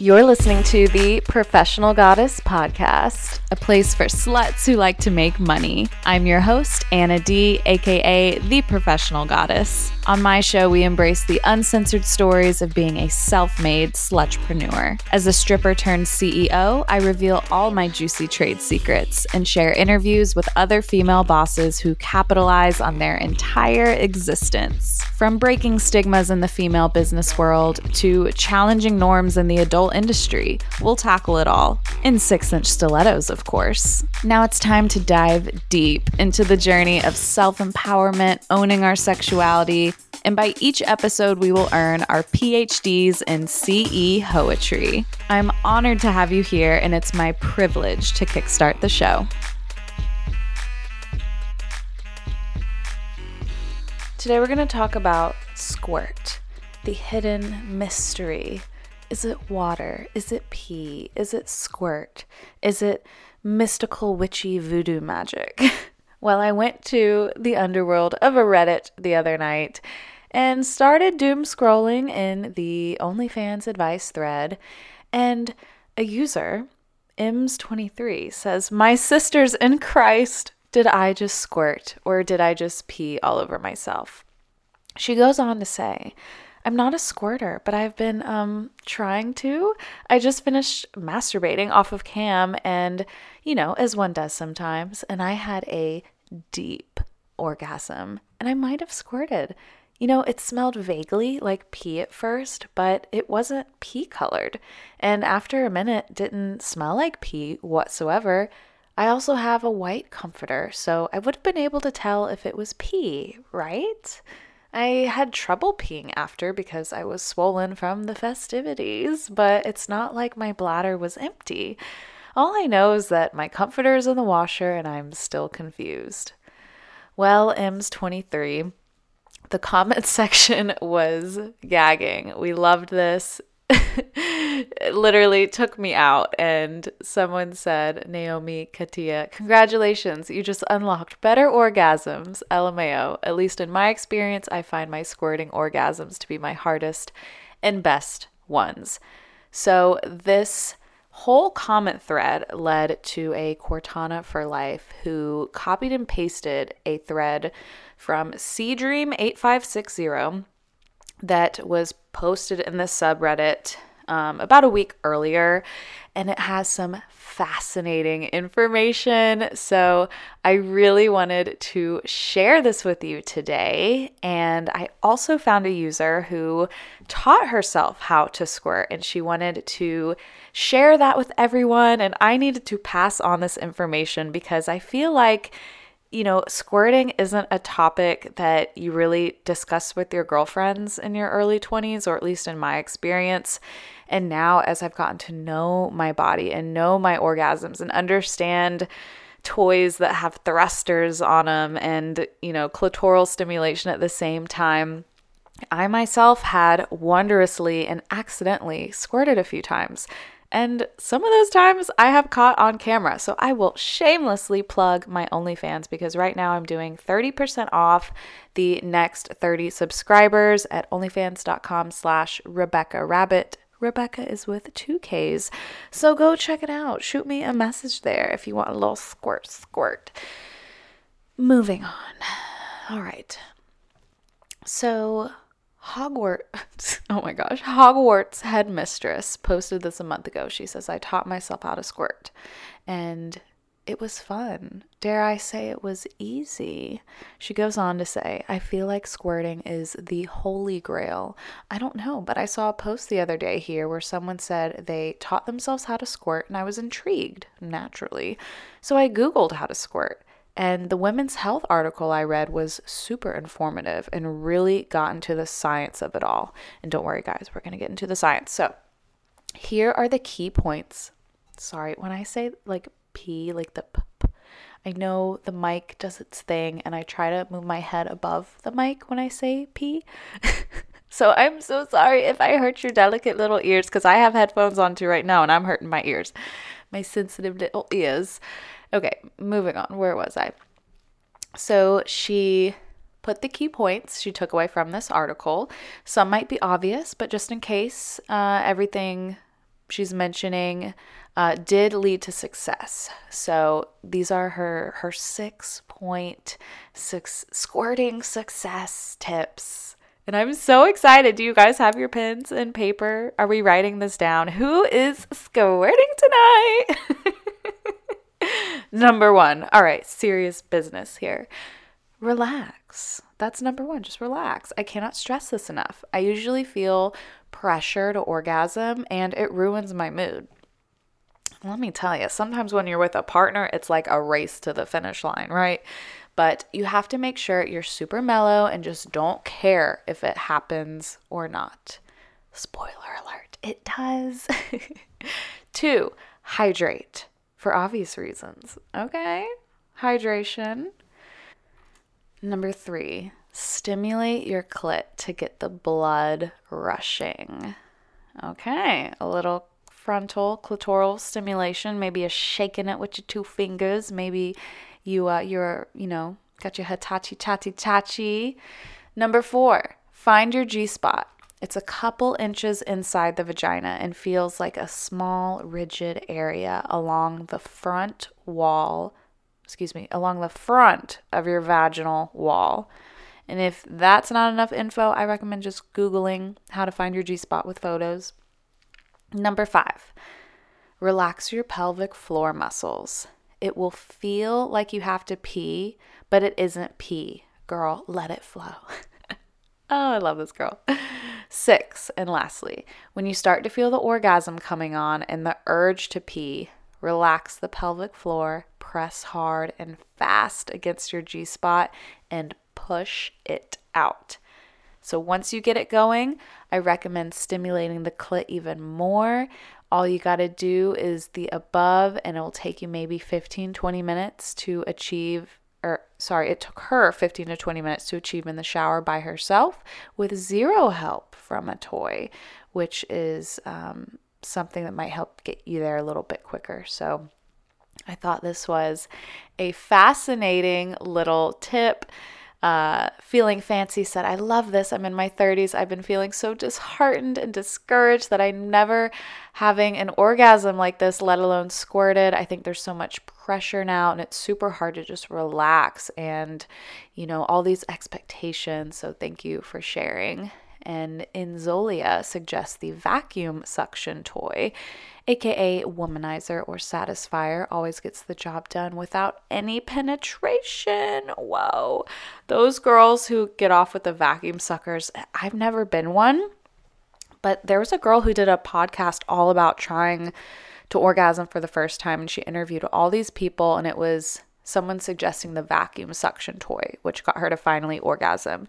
You're listening to the Professional Goddess Podcast, a place for sluts who like to make money. I'm your host, Anna D, aka The Professional Goddess. On my show, we embrace the uncensored stories of being a self made slutrepreneur. As a stripper turned CEO, I reveal all my juicy trade secrets and share interviews with other female bosses who capitalize on their entire existence. From breaking stigmas in the female business world to challenging norms in the adult industry, we'll tackle it all. In six inch stilettos, of course. Now it's time to dive deep into the journey of self empowerment, owning our sexuality, and by each episode, we will earn our PhDs in CE Poetry. I'm honored to have you here, and it's my privilege to kickstart the show. Today, we're going to talk about squirt, the hidden mystery. Is it water? Is it pee? Is it squirt? Is it mystical, witchy voodoo magic? well, I went to the underworld of a Reddit the other night and started doom scrolling in the OnlyFans advice thread. And a user, Ims23, says, My sisters in Christ, did I just squirt or did I just pee all over myself? She goes on to say, I'm not a squirter, but I've been um, trying to. I just finished masturbating off of cam, and you know, as one does sometimes, and I had a deep orgasm, and I might have squirted. You know, it smelled vaguely like pee at first, but it wasn't pee colored. And after a minute, didn't smell like pee whatsoever. I also have a white comforter, so I would have been able to tell if it was pee, right? I had trouble peeing after because I was swollen from the festivities, but it's not like my bladder was empty. All I know is that my comforter is in the washer and I'm still confused. Well, M's 23 the comment section was gagging. We loved this. it literally took me out, and someone said, Naomi Katia, congratulations, you just unlocked better orgasms. LMAO. At least in my experience, I find my squirting orgasms to be my hardest and best ones. So, this whole comment thread led to a Cortana for Life who copied and pasted a thread from Dream8560 that was posted in the subreddit um, about a week earlier, and it has some fascinating information. So, I really wanted to share this with you today. And I also found a user who taught herself how to squirt, and she wanted to share that with everyone. And I needed to pass on this information because I feel like you know, squirting isn't a topic that you really discuss with your girlfriends in your early 20s, or at least in my experience. And now, as I've gotten to know my body and know my orgasms and understand toys that have thrusters on them and, you know, clitoral stimulation at the same time, I myself had wondrously and accidentally squirted a few times. And some of those times I have caught on camera. So I will shamelessly plug my OnlyFans because right now I'm doing 30% off the next 30 subscribers at onlyfans.com slash Rebekka Rabbit. Rebekka is with two Ks. So go check it out. Shoot me a message there if you want a little squirt squirt. Moving on. All right. So Hogwarts, oh my gosh, Hogwarts headmistress posted this a month ago. She says, I taught myself how to squirt and it was fun. Dare I say it was easy? She goes on to say, I feel like squirting is the holy grail. I don't know, but I saw a post the other day here where someone said they taught themselves how to squirt, and I was intrigued, naturally. So I Googled how to squirt. And the women's health article I read was super informative and really got into the science of it all. And don't worry, guys, we're going to get into the science. So, here are the key points. Sorry, when I say like P, like the p, I know the mic does its thing and I try to move my head above the mic when I say P. so, I'm so sorry if I hurt your delicate little ears because I have headphones on too right now and I'm hurting my ears, my sensitive little ears. Okay, moving on. Where was I? So she put the key points she took away from this article. Some might be obvious, but just in case uh, everything she's mentioning uh, did lead to success. So these are her her six point six squirting success tips. And I'm so excited. Do you guys have your pens and paper? Are we writing this down? Who is squirting tonight? number one. All right, serious business here. Relax. That's number one. Just relax. I cannot stress this enough. I usually feel pressure to orgasm and it ruins my mood. Let me tell you, sometimes when you're with a partner, it's like a race to the finish line, right? But you have to make sure you're super mellow and just don't care if it happens or not. Spoiler alert, it does. Two, hydrate for obvious reasons. Okay, hydration. Number three, stimulate your clit to get the blood rushing. Okay, a little frontal clitoral stimulation, maybe a shaking it with your two fingers, maybe you uh you're, you know, got your hitachi chachi chachi. Number 4, find your G spot. It's a couple inches inside the vagina and feels like a small rigid area along the front wall, excuse me, along the front of your vaginal wall. And if that's not enough info, I recommend just Googling how to find your G spot with photos. Number five, relax your pelvic floor muscles. It will feel like you have to pee, but it isn't pee. Girl, let it flow. oh, I love this girl. Six, and lastly, when you start to feel the orgasm coming on and the urge to pee, relax the pelvic floor, press hard and fast against your G spot, and push it out. So once you get it going, I recommend stimulating the clit even more. All you got to do is the above, and it will take you maybe 15, 20 minutes to achieve, or sorry, it took her 15 to 20 minutes to achieve in the shower by herself with zero help from a toy, which is um, something that might help get you there a little bit quicker. So I thought this was a fascinating little tip uh, feeling fancy said, I love this. I'm in my 30s. I've been feeling so disheartened and discouraged that I'm never having an orgasm like this, let alone squirted. I think there's so much pressure now, and it's super hard to just relax and, you know, all these expectations. So, thank you for sharing. And Inzolia suggests the vacuum suction toy aka womanizer or satisfier, always gets the job done without any penetration. Whoa. Those girls who get off with the vacuum suckers, I've never been one, but there was a girl who did a podcast all about trying to orgasm for the first time, and she interviewed all these people, and it was someone suggesting the vacuum suction toy, which got her to finally orgasm.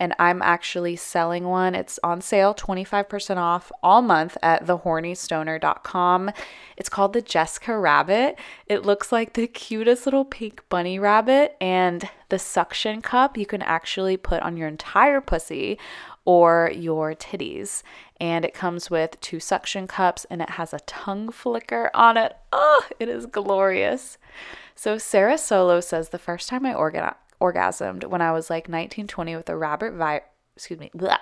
And I'm actually selling one. It's on sale, 25% off all month at thehornystoner.com. It's called the Jessica Rabbit. It looks like the cutest little pink bunny rabbit. And the suction cup you can actually put on your entire pussy or your titties. And it comes with two suction cups and it has a tongue flicker on it. Oh, it is glorious. So Sarah Solo says the first time I orga- orgasmed when I was like 19, 20 with a rabbit vi- excuse me, blah.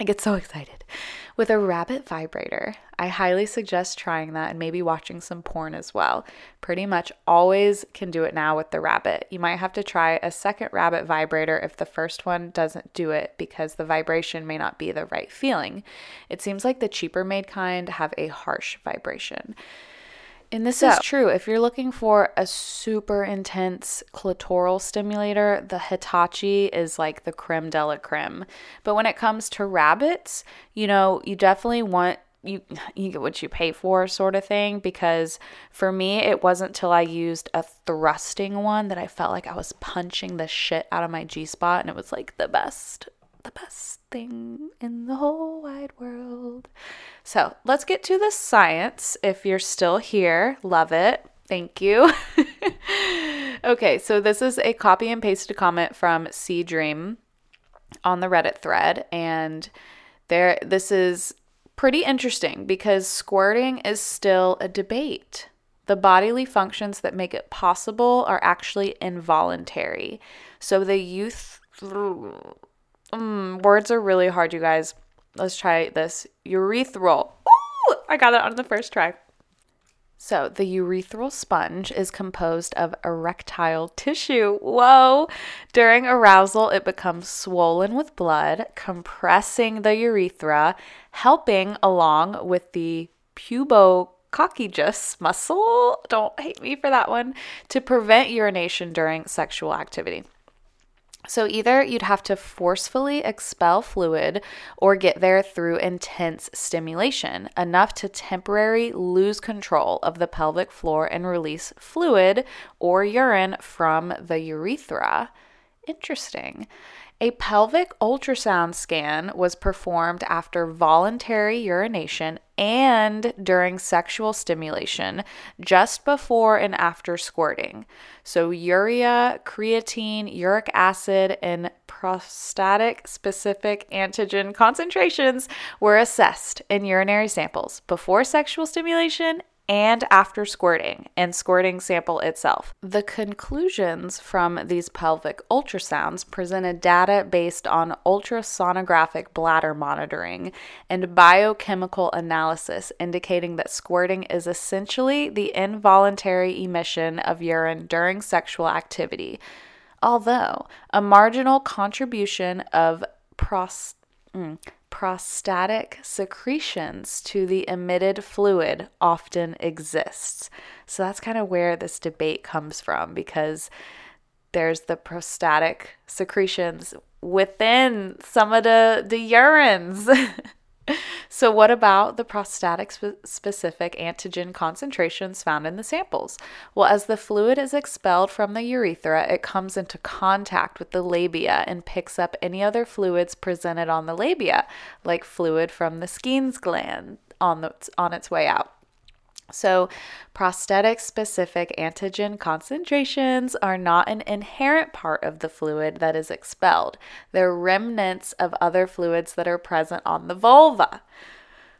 I get so excited. With a rabbit vibrator, I highly suggest trying that and maybe watching some porn as well. Pretty much always can do it now with the rabbit. You might have to try a second rabbit vibrator if the first one doesn't do it because the vibration may not be the right feeling. It seems like the cheaper made kind have a harsh vibration. And this so, is true. If you're looking for a super intense clitoral stimulator, the Hitachi is like the creme de la creme. But when it comes to rabbits, you know, you definitely want you you get what you pay for sort of thing because for me it wasn't till I used a thrusting one that I felt like I was punching the shit out of my G spot and it was like the best the best thing in the whole wide world. So let's get to the science. If you're still here, love it. Thank you. okay, so this is a copy and pasted comment from Sea Dream on the Reddit thread, and there this is pretty interesting because squirting is still a debate. The bodily functions that make it possible are actually involuntary. So the youth Mm, words are really hard, you guys. Let's try this. Urethral. Ooh, I got it on the first try. So, the urethral sponge is composed of erectile tissue. Whoa! During arousal, it becomes swollen with blood, compressing the urethra, helping along with the pubococcygeus muscle. Don't hate me for that one, to prevent urination during sexual activity. So, either you'd have to forcefully expel fluid or get there through intense stimulation, enough to temporarily lose control of the pelvic floor and release fluid or urine from the urethra. Interesting. A pelvic ultrasound scan was performed after voluntary urination and during sexual stimulation, just before and after squirting. So, urea, creatine, uric acid, and prostatic specific antigen concentrations were assessed in urinary samples before sexual stimulation and after squirting and squirting sample itself. The conclusions from these pelvic ultrasounds presented data based on ultrasonographic bladder monitoring and biochemical analysis indicating that squirting is essentially the involuntary emission of urine during sexual activity. Although a marginal contribution of pros- mm, prostatic secretions to the emitted fluid often exists. So that's kind of where this debate comes from because there's the prostatic secretions within some of the, the urines. so, what about the prostatic spe- specific antigen concentrations found in the samples? Well, as the fluid is expelled from the urethra, it comes into contact with the labia and picks up any other fluids presented on the labia, like fluid from the Skene's gland on, the, on its way out. So, prostatic specific antigen concentrations are not an inherent part of the fluid that is expelled. They're remnants of other fluids that are present on the vulva.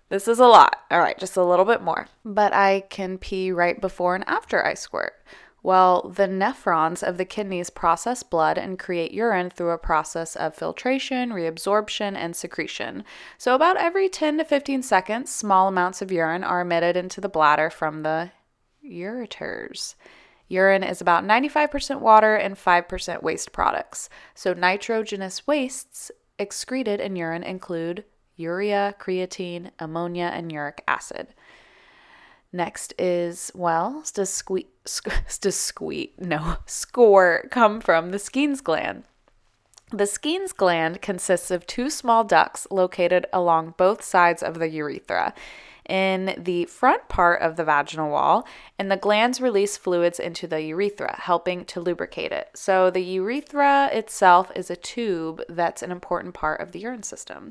This is a lot. All right, just a little bit more. But I can pee right before and after I squirt. Well, the nephrons of the kidneys process blood and create urine through a process of filtration, reabsorption, and secretion. So, about every 10 to 15 seconds, small amounts of urine are emitted into the bladder from the ureters. Urine is about 95% water and 5% waste products. So, nitrogenous wastes excreted in urine include urea, creatine, ammonia, and uric acid. Next is, well, does squeak, does squeak, no, score come from the Skene's gland? The Skene's gland consists of two small ducts located along both sides of the urethra in the front part of the vaginal wall, and the glands release fluids into the urethra, helping to lubricate it. So, the urethra itself is a tube that's an important part of the urine system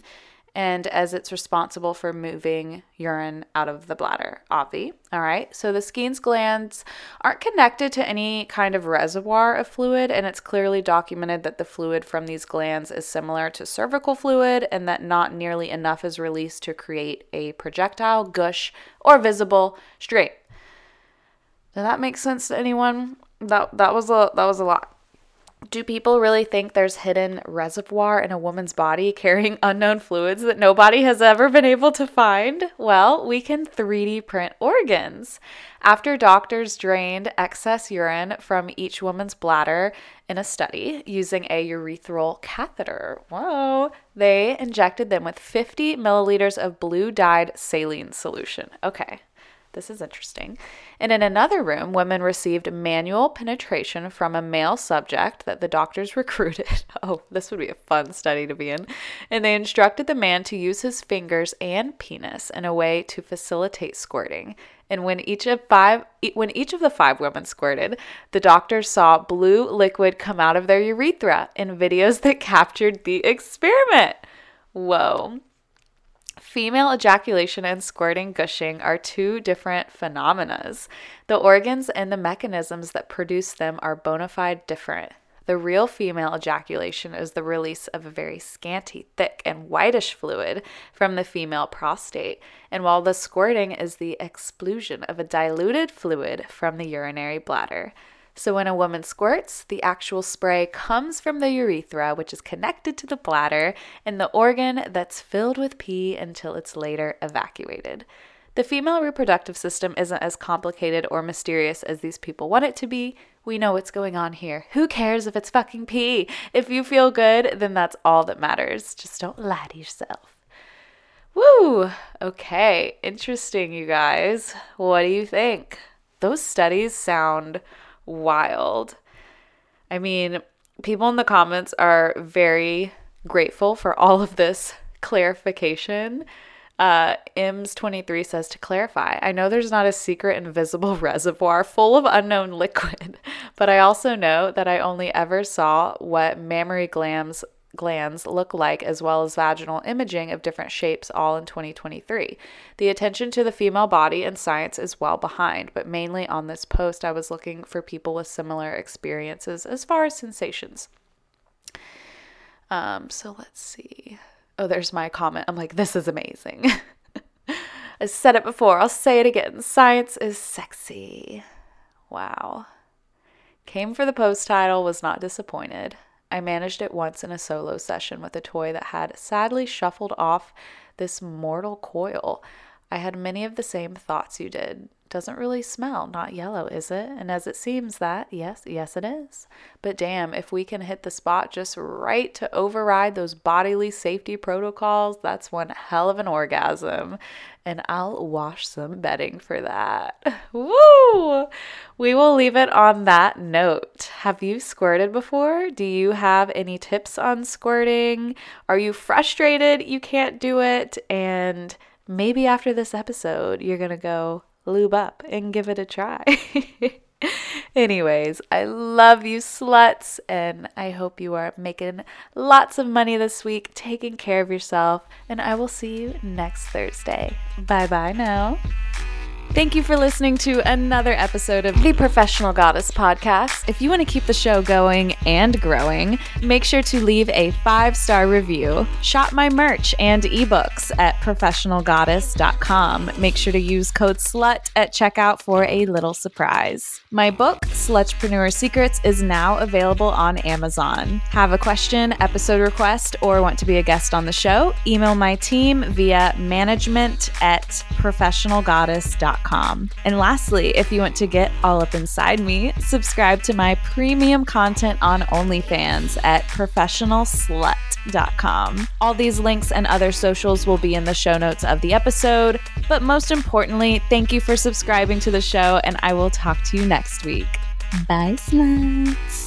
and as it's responsible for moving urine out of the bladder, obvi. All right, so the Skene's glands aren't connected to any kind of reservoir of fluid, and it's clearly documented that the fluid from these glands is similar to cervical fluid and that not nearly enough is released to create a projectile, gush, or visible stream. Does that make sense to anyone? That that was a that was a lot. Do people really think there's hidden reservoir in a woman's body carrying unknown fluids that nobody has ever been able to find? Well, we can 3D print organs. After doctors drained excess urine from each woman's bladder in a study using a urethral catheter, whoa, they injected them with 50 milliliters of blue dyed saline solution. Okay, this is interesting. And in another room, women received manual penetration from a male subject that the doctors recruited. Oh, this would be a fun study to be in. And they instructed the man to use his fingers and penis in a way to facilitate squirting. And when each of five when each of the five women squirted, the doctors saw blue liquid come out of their urethra in videos that captured the experiment. Whoa. Female ejaculation and squirting gushing are two different phenomena. The organs and the mechanisms that produce them are bona fide different. The real female ejaculation is the release of a very scanty, thick, and whitish fluid from the female prostate, and while the squirting is the expulsion of a diluted fluid from the urinary bladder. So, when a woman squirts, the actual spray comes from the urethra, which is connected to the bladder and the organ that's filled with pee until it's later evacuated. The female reproductive system isn't as complicated or mysterious as these people want it to be. We know what's going on here. Who cares if it's fucking pee? If you feel good, then that's all that matters. Just don't lie to yourself. Woo! Okay, interesting, you guys. What do you think? Those studies sound wild. I mean, people in the comments are very grateful for all of this clarification. Uh, IMS23 says to clarify, I know there's not a secret invisible reservoir full of unknown liquid, but I also know that I only ever saw what mammary glands glands look like, as well as vaginal imaging of different shapes, all in 2023. The attention to the female body and science is well behind, but mainly on this post, I was looking for people with similar experiences as far as sensations. Um, so let's see. Oh, there's my comment. I'm like, this is amazing. I said it before, I'll say it again. Science is sexy. Wow. Came for the post title, was not disappointed. I managed it once in a solo session with a toy that had sadly shuffled off this mortal coil. I had many of the same thoughts you did. Doesn't really smell, not yellow, is it? And as it seems that, yes, yes, it is. But damn, if we can hit the spot just right to override those bodily safety protocols, that's one hell of an orgasm. And I'll wash some bedding for that. Woo! We will leave it on that note. Have you squirted before? Do you have any tips on squirting? Are you frustrated you can't do it? And maybe after this episode, you're going to go, lube up and give it a try. Anyways, I love you, sluts, and I hope you are making lots of money this week, taking care of yourself, and I will see you next Thursday. Bye bye now. Thank you for listening to another episode of the Professional Goddess podcast. If you want to keep the show going and growing, make sure to leave a five star review. Shop my merch and ebooks at professionalgoddess.com. Make sure to use code SLUT at checkout for a little surprise. My book, Slutrepreneur Secrets, is now available on Amazon. Have a question, episode request, or want to be a guest on the show? Email my team via management at professionalgoddess.com. And lastly, if you want to get all up inside me, subscribe to my premium content on OnlyFans at professionalslut.com. All these links and other socials will be in the show notes of the episode. But most importantly, thank you for subscribing to the show, and I will talk to you next week. Bye, sluts.